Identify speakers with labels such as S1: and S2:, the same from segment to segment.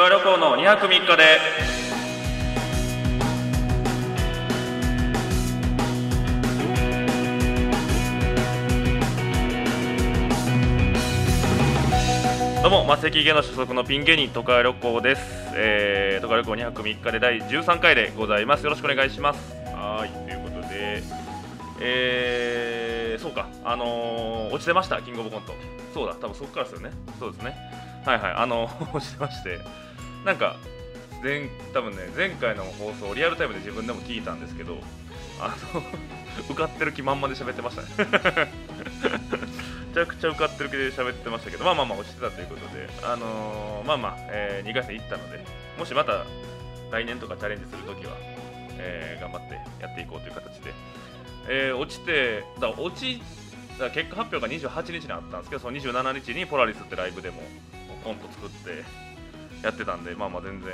S1: 徳川旅行の2泊3日で。どうもマセキ芸の所属のピン芸人徳川旅行です、えー、徳川旅行2泊3日で第13回でございます。よろしくお願いします。はいということで。えー、そうか。あのー、落ちてました？キングオブコント。そうだ多分そこからですよね。そうですね。はいはい。あの 落ちてましてなんか前多分ね前回の放送リアルタイムで自分でも聞いたんですけどあの 受かってる気満々で喋ってましたね。めちゃくちゃ受かってる気で喋ってましたけどまあまあまあ落ちてたということであのー、まあまあ、えー、2回戦行ったのでもしまた来年とかチャレンジするときは、えー、頑張ってやっていこうという形で、えー、落ちてだ落ちだ結果発表が28日にあったんですけどその27日にポラリスってライブでもコント作ってやってたんでまあまあ全然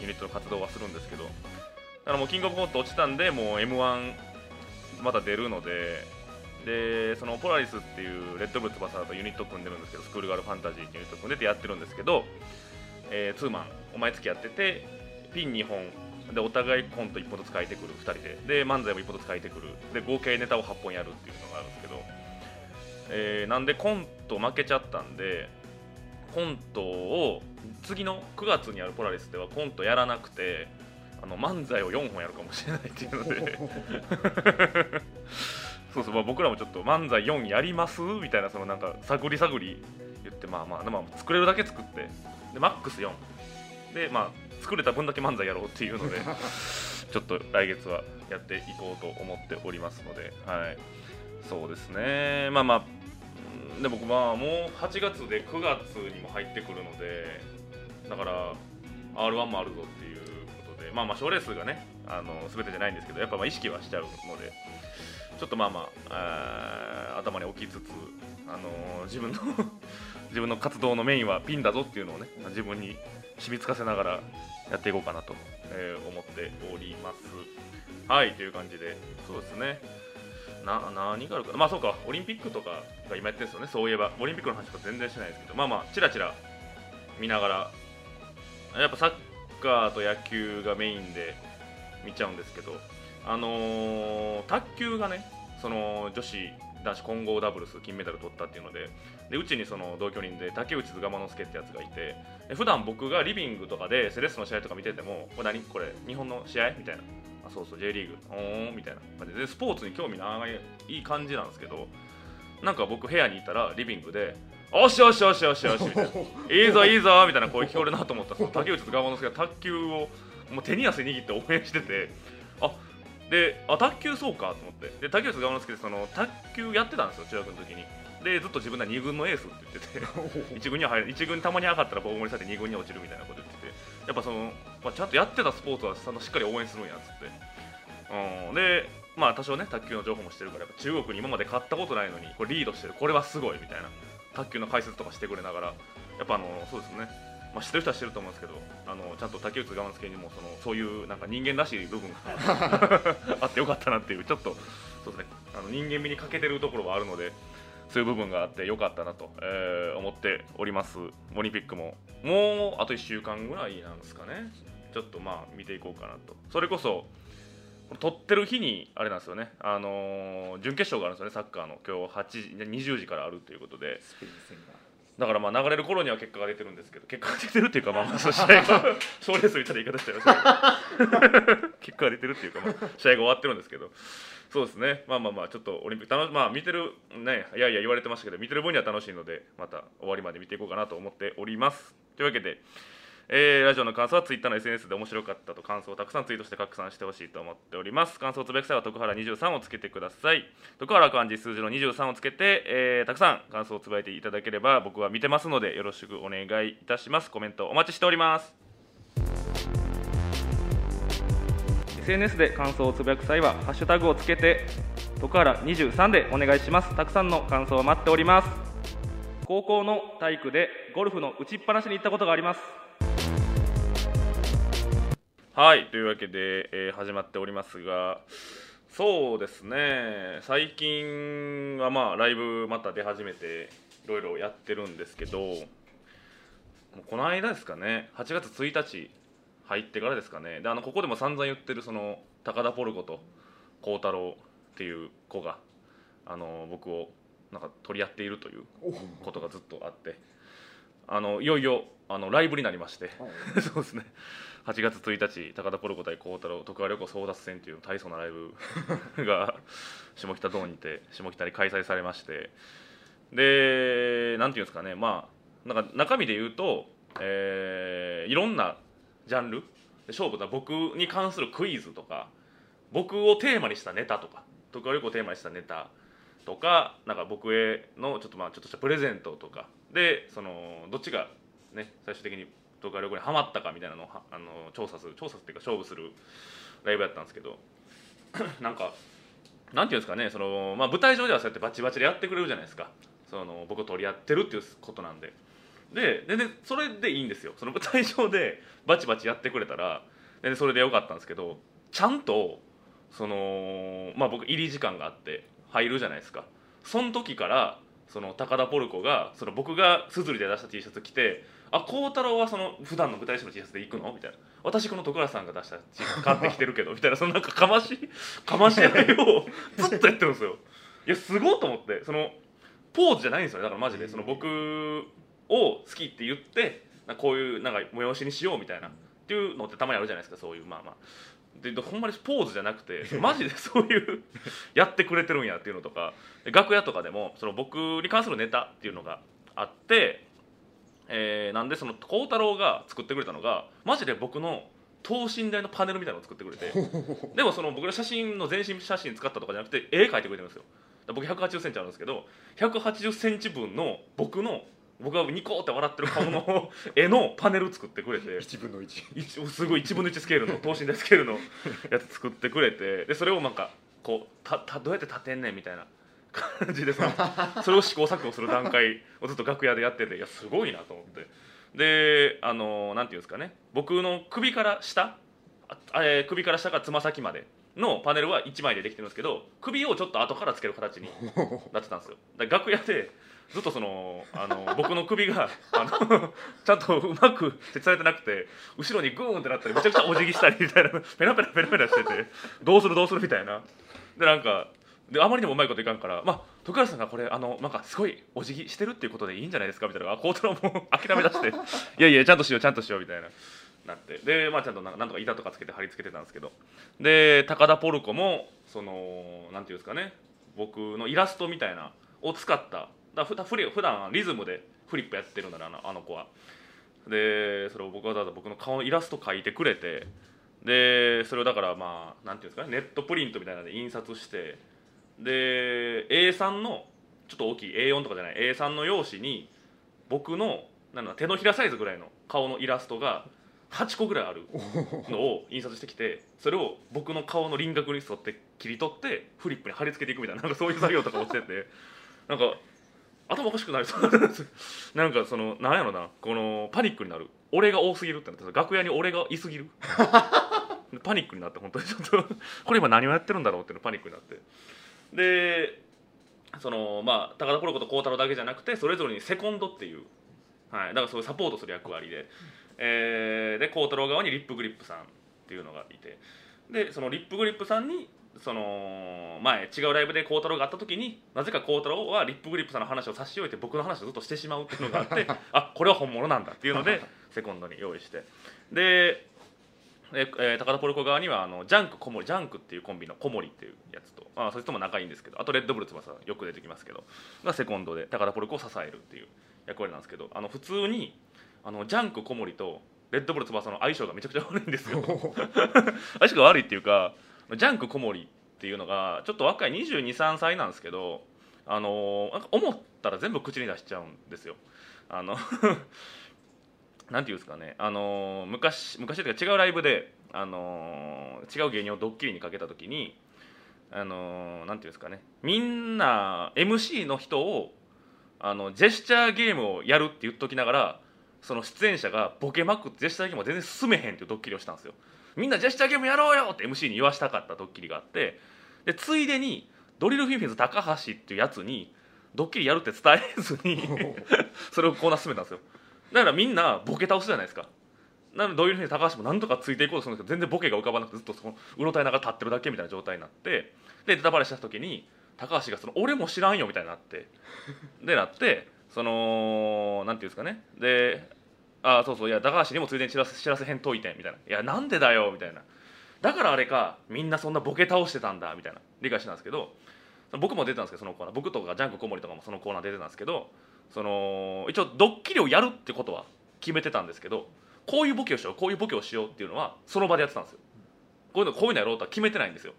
S1: ユニットの活動はするんですけど。だからもうキングオブコント落ちたんでもう m 1また出るのででそのポラリスっていうレッドブル翼とユニット組んでるんですけどスクールガールファンタジーっていうユニット組んでてやってるんですけど、えー、ツーマンお前付き合っててピン2本でお互いコント1本ずつ書いてくる2人で。で漫才も1本ずつ書いてくる。で合計ネタを8本やるっていうのがあるんですけど、えー、なんでコント負けちゃったんでコントを次の9月にあるポラリスではコントやらなくてあの漫才を4本やるかもしれないっていうので。そうそう、まあ、僕らもちょっと漫才4やりますみたいなそのなんか探り探り言ってまあまあ、まあ、作れるだけ作って。でマックス4でまあ作れた分だけ漫才やろうっていうので ちょっと来月はやっていこうと思っておりますのではい。そうですね。まあまあで僕まあもう8月で9月にも入ってくるのでだから R1 もあるぞっていうことでまあまあ賞レースがねあの全てじゃないんですけどやっぱま意識はしちゃうのでちょっとまあまあ頭に置きつつ、あの、自分の 自分の活動のメインはピンだぞっていうのをね自分に染みつかせながらやっていこうかなと、えー、思っております。はいという感じでそうですね。な何があるかまあそうかオリンピックとかが今やってるんですよね。そういえばオリンピックの話とか全然してないですけどまあまあちらちら見ながらやっぱサッカーと野球がメインで見ちゃうんですけどあのー、卓球がねその女子男子混合ダブルス金メダル取ったっていうのででうちにその同居人で竹内菅間之助ってやつがいてで普段僕がリビングとかでセレッソの試合とか見ててもこれ何？これ日本の試合？みたいな。あそうそう J リーグ。おーんみたいな。感じでスポーツに興味ないいい感じなんですけどなんか僕部屋にいたらリビングでおしよしよしよしよしみたいないいぞいいぞみたいな声聞こえるなと思った。らその竹内菅間之助が卓球をもう手に汗握って応援してて。あであ卓球そうかと思って。で竹内菅之助でその卓球やってたんですよ中学の時に。でずっと自分では2軍のエースって言ってて。1軍には入る1軍たまに上がったら棒盛りされて2軍に落ちるみたいなこと言ってて。やっぱその、まあ、ちゃんとやってたスポーツはそのしっかり応援するんやっつって、うん、でまあ多少ね卓球の情報もしてるからやっぱ中国に今まで勝ったことないのにこれリードしてる。これはすごいみたいな卓球の解説とかしてくれながらやっぱあのそうですね。まあ、知ってる人は知ってると思うんですけどあのちゃんと竹内我慢助にもそのそういうなんか人間らしい部分が あってよかったなっていうちょっとそうですね。あの人間味に欠けてるところはあるのでそういう部分があってよかったなと、えー、思っております。オリンピックも。もうあと1週間ぐらいなんですかね。ちょっとまあ見ていこうかなと。それこそ撮ってる日にあれなんですよね、あのー、準決勝があるんですよね。サッカーの。今日8時20時からあるということで。だからまあ流れる頃には結果が出てるんですけど結果が出てるっていうかまあまあその試合が 賞レースみたいな言い方しちゃいましたけど 結果が出てるっていうかまあ試合が終わってるんですけど。そうですね。まあまあまあちょっとオリンピック楽まあ見てるねいやいや言われてましたけど見てる分には楽しいのでまた終わりまで見ていこうかなと思っております。というわけでえー、ラジオの感想はツイッターの SNS で面白かったと感想をたくさんツイートして拡散してほしいと思っております。感想をつぶやく際は徳原23をつけてください。徳原漢字数字の23をつけて、えー、たくさん感想をつぶやいていただければ僕は見てますのでよろしくお願いいたします。コメントお待ちしております。SNS で感想をつぶやく際はハッシュタグをつけて徳原23でお願いします。たくさんの感想を待っております。高校の体育でゴルフの打ちっぱなしに行ったことがあります。はいというわけで、えー、始まっておりますがそうですね最近はまあライブまた出始めていろいろやってるんですけどもうこの間ですかね8月1日入ってからですかね。であのここでも散々言ってるその高田ポルコと孝太郎っていう子があの僕をなんか取り合っているということがずっとあってあのいよいよあのライブになりまして。そうですね。8月1日高田ポルコ対孝太郎徳川旅行争奪戦という大層なライブ が下北ドーンにて下北に開催されまして。でなんていうんですかね。まあなんか中身で言うと、えーいろんなジャンル。で勝負だ。僕に関するクイズとか僕をテーマにしたネタとか徳川旅行をテーマにしたネタとかなんか僕へのちょっとまあちょっとしたプレゼントとか。でそのどっちがね最終的に徳川旅行にハマったかみたいなのをあの調査する調査っていうか勝負するライブやったんですけど なんかなんていうんですかねその、まあ、舞台上ではそうやってバチバチでやってくれるじゃないですか。その僕を取り合ってるっていうことなんで。で全然それでいいんですよ。その舞台上でバチバチやってくれたら全然それでよかったんですけどちゃんとそのまあ僕入り時間があって入るじゃないですか。その時からその高田ポルコがその僕がすずりで出した T シャツ着て「あ孝太郎はその普段の舞台衣装の T シャツで行くの?」みたいな「私この徳原さんが出した T シャツ買ってきてるけど」みたいな。そのなんかかましかまし合いを ずっとやってるんですよ。いやすごいと思って。そのポーズじゃないんですよね。だからマジで。その僕を好きって言ってこういうなんか催しにしようみたいな。っていうのってたまにあるじゃないですかそういうまあまあ。でほんまにポーズじゃなくて マジでそういうやってくれてるんやっていうのとか。で楽屋とかでもその僕に関するネタっていうのがあって、えーなんでその孝太郎が作ってくれたのがマジで僕の等身大のパネルみたいなのを作ってくれて でもその僕の写真の全身写真使ったとかじゃなくて絵描いてくれてるんですよ。僕1 8 0ンチあるんですけど1 8 0ンチ分の僕の僕がニコって笑ってる顔の 絵のパネル作ってくれて
S2: 1分の1
S1: 一すごい1分の1スケールの等身大スケールのやつ作ってくれてでそれをなんかこうたたどうやって立てんねんみたいな感じでその それを試行錯誤する段階をずっと楽屋でやってていやすごいなと思って。であのなんていうんですかね。僕の首から下あえー首から下からつま先までのパネルは1枚でできてるんですけど首をちょっと後からつける形に なってたんですよ。だ楽屋でずっとそのあの僕の首があのちゃんとうまく設置されてなくて後ろにグーンってなったりめちゃくちゃお辞儀したりみたいなペラペラペラペラしててどうするどうするみたいな。でなんかであまりにもうまいこといかんからまあ徳原さんがこれあのなんかすごいお辞儀してるっていうことでいいんじゃないですかみたいな。あ孝太郎も諦め出して いやいやちゃんとしようちゃんとしようみたいななって。でまあちゃんとなんかなんとか板とかつけて貼り付けてたんですけど。で高田ポルコもそのなんていうんですかね僕のイラストみたいなを使った。だふだふり普段リズムでフリップやってるんだなあのあの子は。でそれを僕はわざわざ僕の顔のイラスト描いてくれて。でそれをだからまあなんていうんですかねネットプリントみたいなので印刷してで A3 のちょっと大きい A4 とかじゃない A3 の用紙に僕のなんだ手のひらサイズぐらいの顔のイラストが8個ぐらいあるのを印刷してきてそれを僕の顔の輪郭に沿って切り取ってフリップに貼り付けていくみたいななんかそういう作業とかをしててなんか頭おかしくなりそう。なんですなんかそのなんやろなこのパニックになる。俺が多すぎるってなって楽屋に俺がいすぎる。パニックになって本当にちょっと。これ今何をやってるんだろうっていうのパニックになってでそのまあ高田ポルコと孝太郎だけじゃなくてそれぞれにセコンドっていう、はい、だからそういうサポートする役割で、えーで孝太郎側にリップグリップさんっていうのがいてでそのリップグリップさんにその前違うライブでこうたろうがあった時になぜかこうたろうはリップグリップさんの話を差し置いて僕の話をずっとしてしまうっていうのがあって あこれは本物なんだっていうのでセコンドに用意して。でええー高田ぽる子側にはあのジャンク小森ジャンクっていうコンビの小森っていうやつと、まあ、そいつとも仲いいんですけどあとレッドブル翼よく出てきますけどがセコンドで高田ぽる子を支えるっていう役割なんですけどあの普通にあのジャンク小森とレッドブル翼の相性がめちゃくちゃ悪いんですよ。相性が悪いっていうかジャンク小森っていうのがちょっと若い2 2 3歳なんですけどあのなんか思ったら全部口に出しちゃうんですよ。あの なんていうんですかね、あのー昔昔というか違うライブで、あのー違う芸人をドッキリにかけた時に、あのーなんていうんですかねみんな MC の人をあのジェスチャーゲームをやるって言っときながらその出演者がボケまくってジェスチャーゲームを全然進めへんっていうドッキリをしたんですよ。みんなジェスチャーゲームやろうよって MC に言わしたかったドッキリがあってでついでにドリルフィンフィンズ高橋っていうやつにドッキリやるって伝えずに それをコーナー進めたんですよだからみんなボケ倒すじゃないですか。なのでどういうふうに高橋も何とかついていこうとするんですけど全然ボケが浮かばなくてずっとそのうろたえながら立ってるだけみたいな状態になってでネタバレした時に高橋がその「俺も知らんよ」みたいになってでなってそのなんていうんですかね。であそうそういや高橋にもついでに知らせ知らせへんといてみたいな「いやなんでだよ」みたいな。だからあれかみんなそんなボケ倒してたんだみたいな理解してたんですけど僕も出てたんですけどそのコーナー。僕とかジャンク小森とかもそのコーナー出てたんですけどその一応ドッキリをやるってことは決めてたんですけどこういうボケをしようこういうボケをしようっていうのはその場でやってたんですよ。こういうのこういうのやろうとは決めてないんですよ。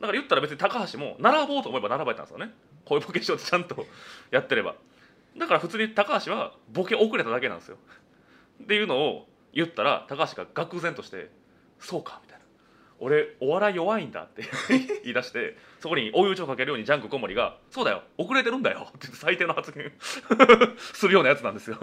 S1: だから言ったら別に高橋も並ぼうと思えば並ばれたんですよね。こういうボケしようってちゃんとやってれば。だから普通に高橋はボケ遅れただけなんですよ。っていうのを言ったら高橋が愕然として「そうか」みたいな「俺お笑い弱いんだ」って 言い出してそこに追い打ちをかけるようにジャンク小森が「そうだよ遅れてるんだよ 」って最低の発言 するようなやつなんですよ。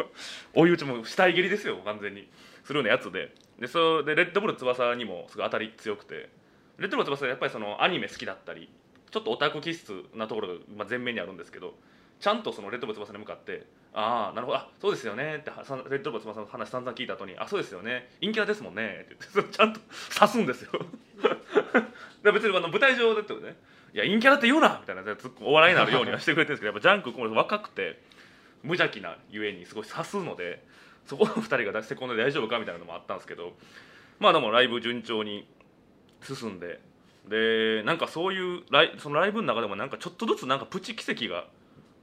S1: 追い打ちも死体蹴りですよ完全に。するようなやつで。でそれでレッドブル翼にもすごい当たり強くて。レッドブル翼はやっぱりそのアニメ好きだったりちょっとオタク気質なところが、前面にあるんですけどちゃんとそのレッドブル翼に向かって「ああなるほど。あそうですよね」ってレッドブル翼の話散々聞いた後に「あそうですよね。陰キャラですもんね」って言ってちゃんと 刺すんですよ。別にあの舞台上でってことね「いや陰キャラって言うな」みたいなお笑いになるようにはしてくれてるんですけどやっぱジャンクこれ若くて無邪気なゆえにすごい刺すのでそこの2人がセコンドで大丈夫かみたいなのもあったんですけどまあでもライブ順調に進んででなんかそういうライそのライブの中でもなんかちょっとずつなんかプチ奇跡が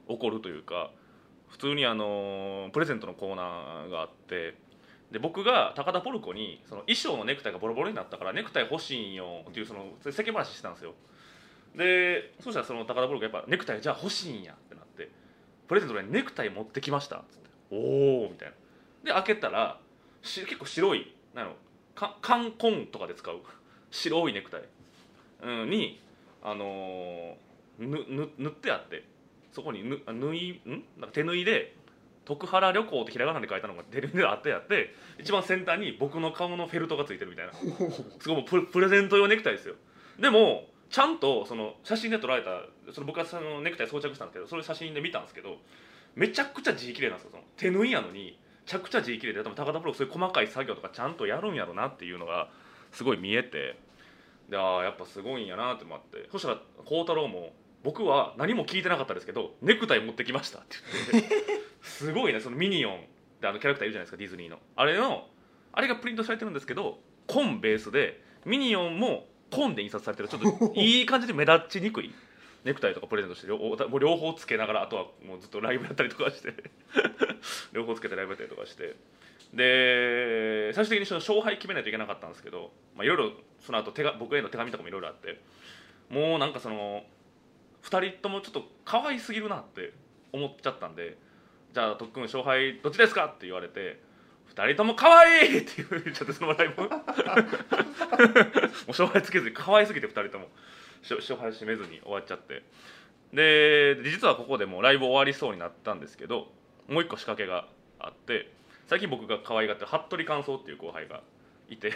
S1: 起こるというか普通にあのプレゼントのコーナーがあってで僕が高田ポルコにその衣装のネクタイがボロボロになったからネクタイ欲しいんよっていうその世間話してたんですよ。でそしたらその高田ポルコやっぱネクタイじゃあ欲しいんやってなってプレゼントでネクタイ持ってきましたっつって。おおみたいな。で開けたらし結構白いなんのか冠婚とかで使う 白いネクタイ、うん、にあのーぬぬ塗ってあって。そこにぬ縫いん？なんか手縫いで「徳原旅行」ってひらがなで書いたのが手縫いであってやって一番先端に僕の顔のフェルトがついてるみたいな。すごいもうプレプレゼント用ネクタイですよ。でもちゃんとその写真で撮られたその僕はそのネクタイ装着したんですけどそれ写真で見たんですけどめちゃくちゃ字綺麗なんですよ。その手縫いやのにめちゃくちゃ字綺麗で多分高田プロそういう細かい作業とかちゃんとやるんやろなっていうのがすごい見えてでああやっぱすごいんやなって思って。そしたら孝太郎も僕は何も聞いてなかったですけどネクタイ持ってきましたって言って。すごいねそのミニオンってあのキャラクターいるじゃないですかディズニーの。あれのあれがプリントされてるんですけどコンベースでミニオンもコンで印刷されてる。ちょっといい感じで目立ちにくい。ネクタイとかプレゼントして両もう両方つけながらあとはもうずっとライブやったりとかして。両方つけてライブやったりとかして。で最終的にその勝敗決めないといけなかったんですけどまあいろいろその後手が僕への手紙とかもいろいろあって。もうなんかその2人ともちょっと可愛すぎるなって思っちゃったんでじゃあ特訓勝敗どっちですかって言われて2人とも可愛いって言っちゃってそのライブ。もう勝敗つけずに可愛すぎて2人とも。し勝敗締めずに終わっちゃって。で実はここでもうライブ終わりそうになったんですけどもう一個仕掛けがあって最近僕が可愛がってる服部感想っていう後輩がいて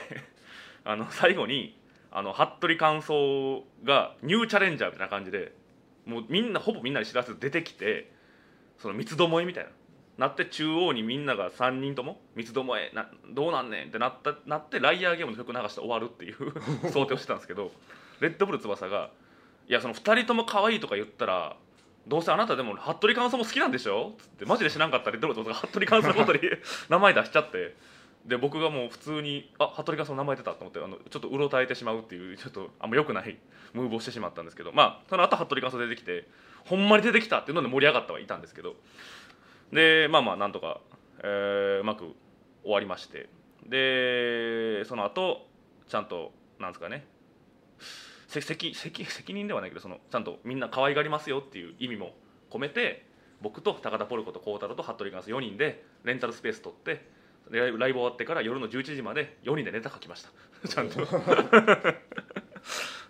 S1: あの最後にあの服部感想がニューチャレンジャーみたいな感じでもうみんなほぼみんなに知らせず出てきてその三つどもえみたいななって中央にみんなが3人とも三つどもえなどうなんねんってなったなってライアーゲームの曲流して終わるっていう 想定をしてたんですけどレッドブル翼が「いやその2人とも可愛いとか言ったらどうせあなたでも服部感想も好きなんでしょ?」つってマジで知らんかったレッドブル翼が服部感想のことに 名前出しちゃってで僕がもう普通に「あ服部感想の名前出た」と思ってあのちょっとうろたえてしまうっていう ちょっとあんま良くないムーブをしてしまったんですけどまあその後服部感想出てきてほんまに出てきたっていうので盛り上がったはいたんですけどでまあまあなんとか、えーうまく終わりましてでその後ちゃんとなんですかねせ責責責任ではないけどそのちゃんとみんな可愛がりますよっていう意味も込めて僕と高田ポルコと孝太郎と服部ガンス4人でレンタルスペース取ってライブ終わってから夜の11時まで4人でネタ書きました。ちゃんと。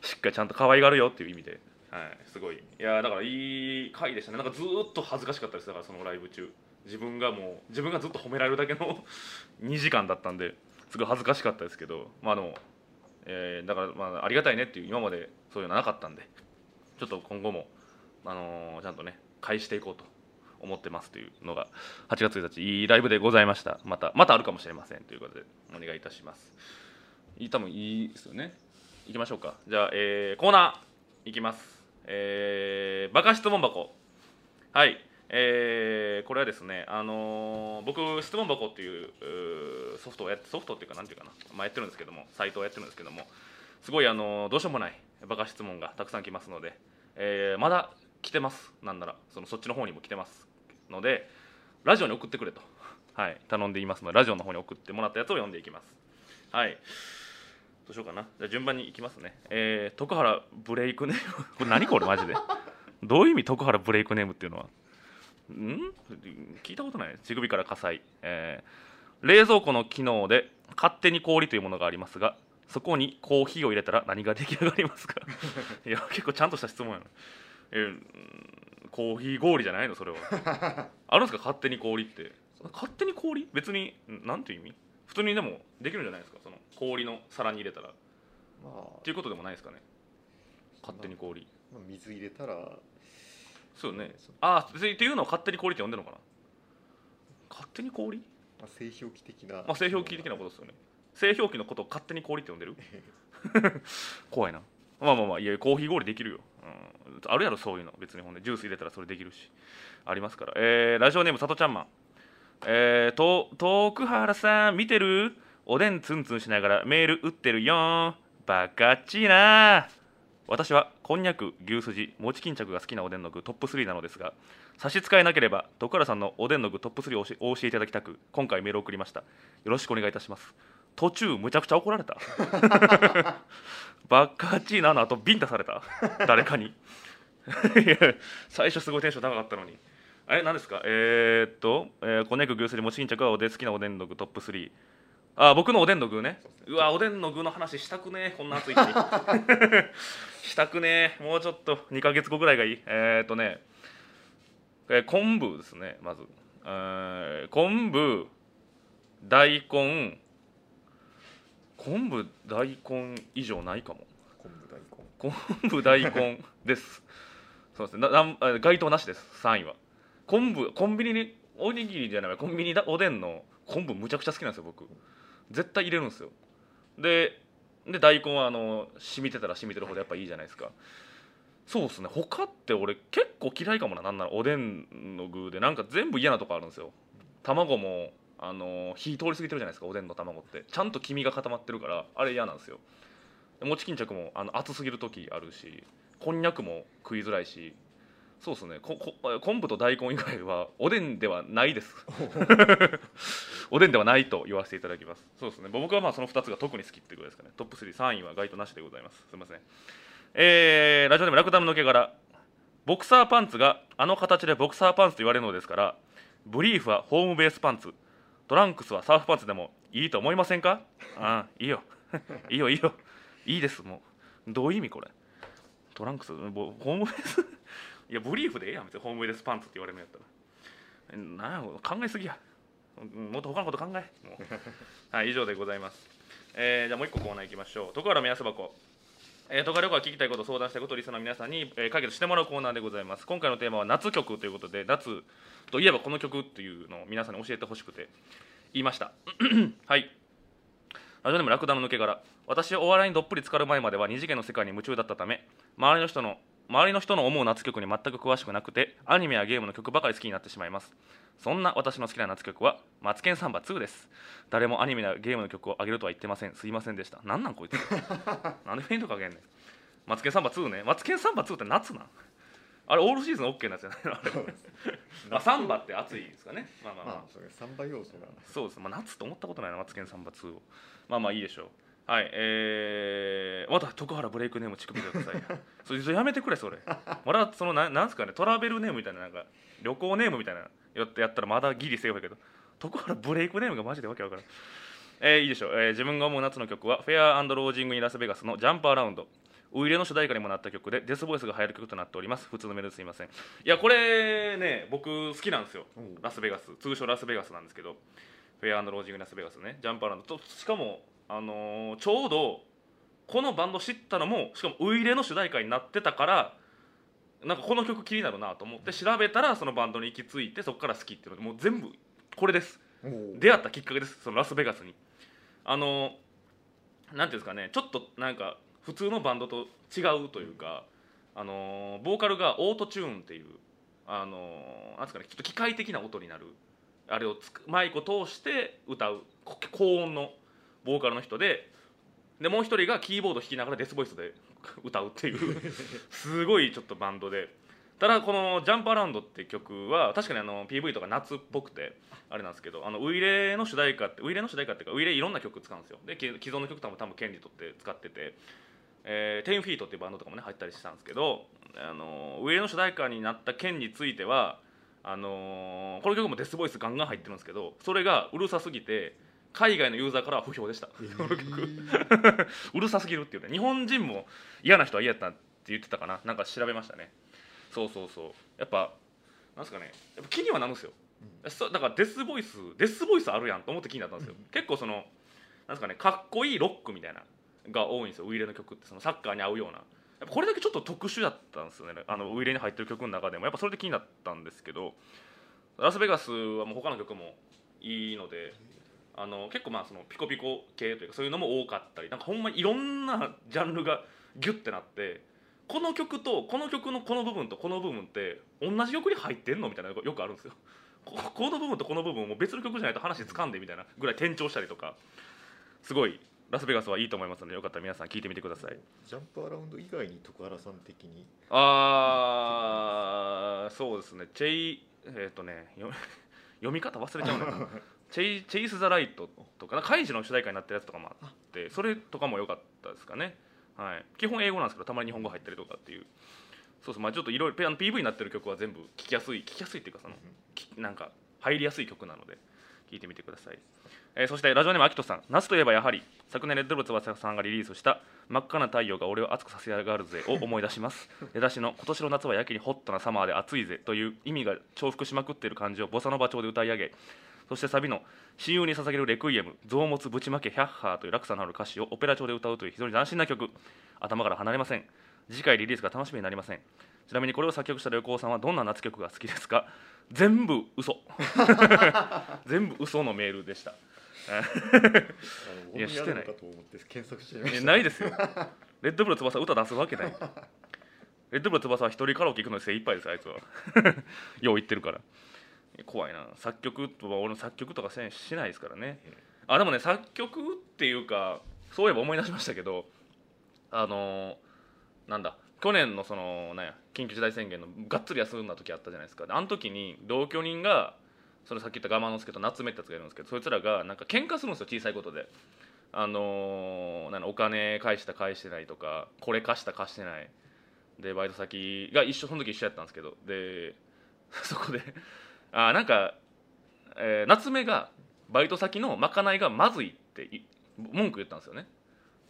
S1: しっかりちゃんと可愛がるよっていう意味で、はい、すごい。いやだからいい回でしたね。なんかずーっと恥ずかしかったです。だからそのライブ中。自分がもう自分がずっと褒められるだけの 2時間だったんですごい恥ずかしかったですけど。まあでも、えーだからまあありがたいねっていう今までそういうのなかったんで。ちょっと今後も、あのーちゃんとね返していこうと思ってますというのが8月1日いいライブでございました。またまたあるかもしれません。ということでお願いいたします。いい多分いいですよね。いきましょうか。じゃあ、えーコーナー。いきます。えー、バカ質問箱。はい。えーこれはですね、あのー僕質問箱っていうソフトをやってソフトっていうかなんていうかな、まあ、やってるんですけどもサイトをやってるんですけどもすごい、あのーどうしようもないバカ質問がたくさん来ますので、えーまだ来てます。なんなら。そのそっちの方にも来てますのでラジオに送ってくれと、はい、頼んでいますのでラジオの方に送ってもらったやつを読んでいきます。はい。どうしようかな。じゃあ順番にいきますね。えー、徳原ブレイクネーム。これ何これマジで。どういう意味徳原ブレイクネームっていうのは？ん？聞いたことない。乳首から火災、えー冷蔵庫の機能で勝手に氷というものがありますがそこにコーヒーを入れたら何が出来上がりますか？いや結構ちゃんとした質問やなえコーヒー氷じゃないの？それは。あるんですか？勝手に氷って。勝手に氷？別にんなんていう意味？普通にでもできるんじゃないですか？その氷の皿に入れたら。っ
S2: まあ。
S1: ていうことでもないですかね？勝手に氷。
S2: まあ水入れたら。
S1: そうよねああっていうのを勝手に氷って呼んでるのかな？勝手に氷？
S2: まあ、製氷機的な、
S1: まあ製氷機的なことですよね。製氷機のことを勝手に氷って呼んでる？怖いな。まあまあまあいやコーヒー氷できるよ、うん、あるやろそういうの。別にほんでジュース入れたらそれできるし。ありますから。えー、ラジオネームさとちゃんマン。えー、と徳原さん見てる？おでんツンツンしながらメール打ってるよバカっちいな私はこんにゃく牛すじ餅巾着が好きなおでんの具トップ3なのですが差し支えなければ徳原さんのおでんの具トップ3をお教えいただきたく今回メールを送りました。よろしくお願いいたします。途中むちゃくちゃ怒られた。バカチーナの後ビンタされた？誰かに。最初すごいテンション高かったのに。あれ何ですか？えー、っと、えー、こんにゃく牛すじ餅巾着はおでん好きなおでんの具トップ3あ僕のおでんの具ね。うわおでんの具の話したくねえ。こんな暑い日に。したくねえ。もうちょっと2ヶ月後ぐらいがいい。えー、っとね、えー昆布ですねまず、えー昆布大根昆布大根以上ないかも。
S2: 昆布大根。
S1: 昆布大根です。そうですね。ななんあ該当なしです。3位は。昆布コンビニにおにぎりじゃない。コンビニだおでんの昆布むちゃくちゃ好きなんですよ僕。絶対入れるんですよ。でで大根はあの染みてたら染みてるほどやっぱいいじゃないですか。そうですね。他って俺結構嫌いかもな。なんならおでんの具で。なんか全部嫌なとこあるんですよ。卵もあの火通り過ぎてるじゃないですかおでんの卵って。ちゃんと黄身が固まってるからあれ嫌なんですよ。餅巾着もあの熱すぎる時あるしこんにゃくも食いづらいし。そうですね。ここ昆布と大根以外はおでんではないです。おでんではないと言わせていただきます。そうですね。僕はまあその2つが特に好きっていうことですかね。トップ33位は該当なしでございます。すいません。えー、ラジオネームラクダムの毛柄。ボクサーパンツがあの形でボクサーパンツと言われるのですからブリーフはホームベースパンツ。トランクスはサーフパンツでもいいと思いませんか？ああいいよ。いいよいいよ。いいです。もうどういう意味これ？トランクスホームベース？いやブリーフでええやん別に。ホームベースパンツって言われるんやったら。なんや考えすぎや。もっと他のこと考え。もう。はい以上でございます、えーじゃあもう一個コーナー行きましょう。徳原目安箱。えー、トカ旅行は聞きたいこと相談したいことをリスナーの皆さんに、えー解決してもらうコーナーでございます。今回のテーマは夏曲ということで夏といえばこの曲っていうのを皆さんに教えてほしくて言いました。はい。ラジオネームラクダの抜け殻。私はお笑いにどっぷり浸かる前までは二次元の世界に夢中だったため周りの人の周りの人の思う夏曲に全く詳しくなくてアニメやゲームの曲ばかり好きになってしまいます。そんな私の好きな夏曲は「マツケンサンバ2」です。誰もアニメやゲームの曲をあげるとは言ってません。すいませんでした。なんなんこいつ。なんでフェイントかけんねん。マツケンサンバ2ね。マツケンサンバ2って夏なん？あれオールシーズン OK なやつじゃないのあれ。まあサンバって暑いですかね。まあまあまあ。
S2: まあサンバ要素が。
S1: そうです、まあ、夏と思ったことないなマツケンサンバ2を。まあまあいいでしょうはいえー、また徳原ブレイクネーム乳首ください。それやめてくれそれ。まだそのななんすかねトラベルネームみたいななんか旅行ネームみたいなやってやったらまだギリセーフやけど。徳原ブレイクネームがマジでわけわからん。えー、いいでしょう、えー自分が思う夏の曲はフェアロージングインラスベガスのジャンプアラウンド。ウイレの主題歌にもなった曲でデスボイスが流行る曲となっております。普通のメールですいません。いやこれね僕好きなんですよ。ラスベガス。通称ラスベガスなんですけど。フェアロージングラスベガスね。ジャンプアラウンド。としかも、あのーちょうどこのバンド知ったのもしかもウイレの主題歌になってたからなんかこの曲気になるなと思って調べたらそのバンドに行き着いてそこから好きっていうのでもう全部これです。出会ったきっかけですそのラスベガスに。あのなんていうんですかねちょっとなんか普通のバンドと違うというかあのボーカルがオートチューンっていうあのなんですかねちょっと機械的な音になるあれをつくマイクを通して歌うこ高音のボーカルの人ででもう一人がキーボード弾きながらデスボイスで歌うっていう すごいちょっとバンドで。ただこの「ジャンプアラウンド」って曲は確かにあの PV とか夏っぽくてあれなんですけどあのウイレの主題歌ってウイレの主題歌っていうかウイレいろんな曲使うんですよ。でき既存の曲とかも多分権利取って使ってて、えー、10フィートっていうバンドとかもね入ったりしたんですけどあのウイレの主題歌になった件についてはあのーこの曲もデスボイスガンガン入ってるんですけどそれがうるさすぎて海外のユーザーからは不評でした、この曲。うるさすぎるっていうね。日本人も嫌な人は嫌だったって言ってたかな。なんか調べましたね。そうそうそう。やっぱなんですかね。やっぱ気にはなるんですよ、そうだからデスボイスデスボイスあるやんと思って気になったんですよ、結構そのなんですかねかっこいいロックみたいなが多いんですよ。ウイイレの曲ってそのサッカーに合うような。やっぱこれだけちょっと特殊だったんですよね。あのウイイレに入ってる曲の中でも。やっぱそれで気になったんですけどラスベガスはもう他の曲もいいのであの結構まあそのピコピコ系というかそういうのも多かったりなんかほんまにいろんなジャンルがギュッてなってこの曲とこの曲のこの部分とこの部分って同じ曲に入ってんの？みたいなのがよくあるんですよ。ここの部分とこの部分をもう別の曲じゃないと話掴んでみたいなぐらい転調したりとか。すごいラスベガスはいいと思いますのでよかったら皆さん聞いてみてください。
S2: ジャンプアラウンド以外に徳原さん的に？
S1: あーそうですね。チェイえっ、とねよ 読み方忘れちゃうのチェイチェイス・ザ・ライトとかなカイジの主題歌になってるやつとかもあってそれとかも良かったですかね、はい、基本英語なんですけどたまに日本語入ったりとかっていう。そうそう。まあちょっといろいろ PV になってる曲は全部聴きやすい聴きやすいっていうかそのきなんか入りやすい曲なので聴いてみてください、えーそしてラジオネームあきとさん。夏といえばやはり昨年レッドブル翼さんがリリースした「真っ赤な太陽が俺を熱くさせやがるぜ」を思い出します。出だしの「今年の夏はやけにホットなサマーで暑いぜ」という意味が重複しまくっている感じをボサノバ調で歌い上げそしてサビの「親友に捧げるレクイエム臓物ぶちまけヒャッハー」という落差のある歌詞をオペラ調で歌うという非常に斬新な曲。頭から離れません。次回リリースが楽しみになりません。ちなみにこれを作曲した旅行さんはどんな夏曲が好きですか？全部嘘。全部嘘のメールでした。いやしてない。
S2: 検索してみま
S1: え
S2: した。
S1: ないですよ。レッドブル翼歌出すわけない。レッドブル翼は一人カラオケ行くのに精一杯ですあいつは。よう言ってるから怖いな。作曲とは俺の作曲とかせんしないですからね。あでもね作曲っていうかそういえば思い出しましたけどあのーなんだ去年のそのなんや緊急事態宣言のがっつり休んだ時あったじゃないですか。であの時に同居人がそれさっき言った我慢の助と夏目ってやつがいるんですけどそいつらがなんか喧嘩するんですよ小さいことで。あのーなんだお金返した返してないとかこれ貸した貸してない。でバイト先が一緒その時一緒やったんですけど。で そこであなんか、えー夏目がバイト先のまかないがまずいってい文句言ったんですよね。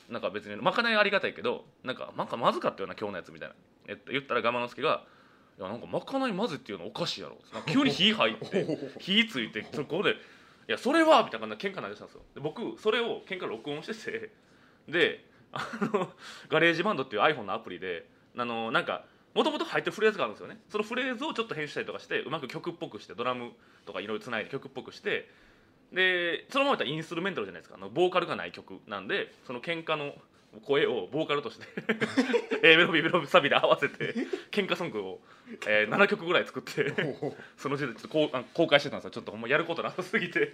S1: なんか別にまかないありがたいけどなんかなんかまずかったような今日のやつみたいな。えっと言ったら我慢の助が「いやなんかまかないまずいっていうのおかしいやろ」急に火入って 火ついてそこで「いやそれは」みたいな喧嘩になりしたんですよ。で僕それを喧嘩録音しててであの GarageBand っていう iPhone のアプリであのなんかもともと入ってるフレーズがあるんですよね。そのフレーズをちょっと編集したりとかしてうまく曲っぽくしてドラムとかいろいろつないで曲っぽくしてでそのままやったらインストゥルメンタルじゃないですか。あのボーカルがない曲なんでその喧嘩の声をボーカルとして A メロ B メロサビで合わせて喧嘩ソングを、えー7曲ぐらい作ってその時点でちょっとこうあ公開してたんですよ。ちょっとほんまやることなさすぎて。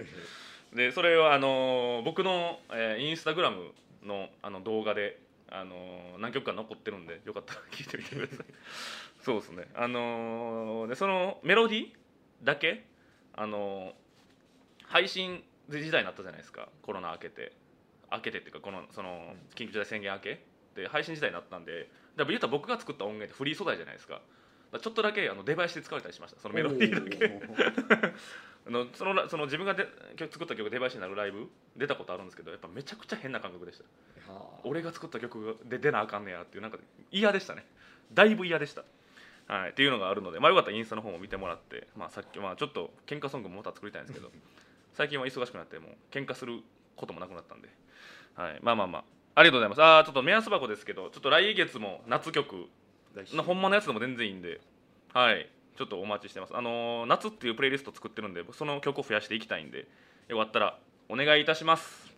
S1: でそれはあのー僕の、えーインスタグラムのあの動画で、あのー何曲か残ってるんでよかったら聞いてみてください。そうですね。あのーでそのメロディーだけあのー配信時代になったじゃないですか。コロナ明けて。明けてっていうかこのその緊急事態宣言明け。で配信時代になったんでだから言うたら僕が作った音源ってフリー素材じゃないですか。ちょっとだけあのデバイスで使われたりしました。そのメロディーだけ あのそのその自分がで曲作った曲がデバイスになるライブ出たことあるんですけどやっぱめちゃくちゃ変な感覚でした。俺が作った曲で出なあかんねやっていうなんか嫌でしたね。だいぶ嫌でした。はい。っていうのがあるのでまあよかったらインスタの方も見てもらってまあさっきまあちょっと喧嘩ソングもまた作りたいんですけど最近は忙しくなってもう喧嘩することもなくなったんで。はい。まあまあまあ。ありがとうございます。あーちょっと目安箱ですけどちょっと来月も夏曲
S2: 来週。
S1: なほんまのやつでも全然いいんで。はいちょっとお待ちしてます。あのー夏っていうプレイリスト作ってるんでその曲を増やしていきたいんでよかったらお願いいたします。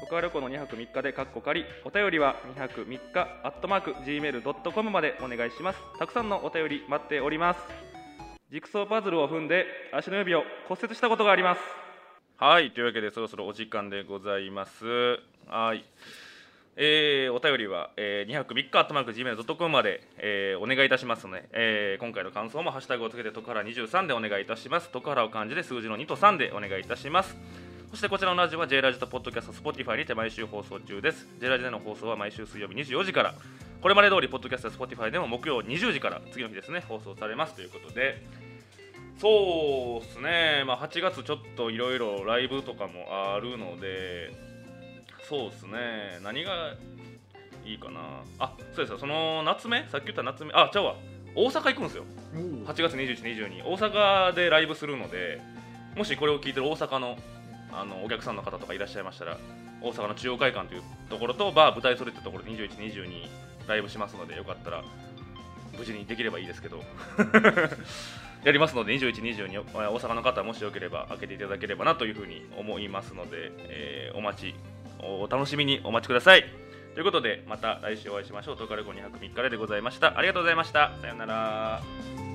S1: 徳川旅行の2泊3日でカッコ仮。お便りは2泊3日アットマーク Gmail.com までお願いします。たくさんのお便り待っております。ジグソーパズルを踏んで足の指を骨折したことがあります。はいというわけでそろそろお時間でございます。はいえーお便りは、えー、2泊3日アットマーク Gmail.com まで、えーお願いいたしますので、えー今回の感想もハッシュタグをつけて徳原23でお願いいたします。徳原を漢字で数字の2と3でお願いいたします。そしてこちらのラジオは J ラジとポッドキャスト Spotify にて毎週放送中です。J ラジでの放送は毎週水曜日24時から。これまで通りポッドキャスト Spotify でも木曜20時から次の日ですね放送されます。ということで。そうですね、まあ、8月ちょっといろいろライブとかもあるのでそうですね。何がいいかな。あそうですよ。その夏目？さっき言った夏目？あちゃうわ。大阪行くんですよ。8月21、22大阪でライブするのでもしこれを聞いてる大阪のあのお客さんの方とかいらっしゃいましたら大阪の中央会館というところとバー舞台それってところで21、22ライブしますのでよかったら無事にできればいいですけど。やりますので21、22大阪の方もしよければ開けていただければなというふうに思いますので、えーお待ちお楽しみにお待ちください。ということでまた来週お会いしましょう。東海旅行2泊3日ででございました。ありがとうございました。さようなら。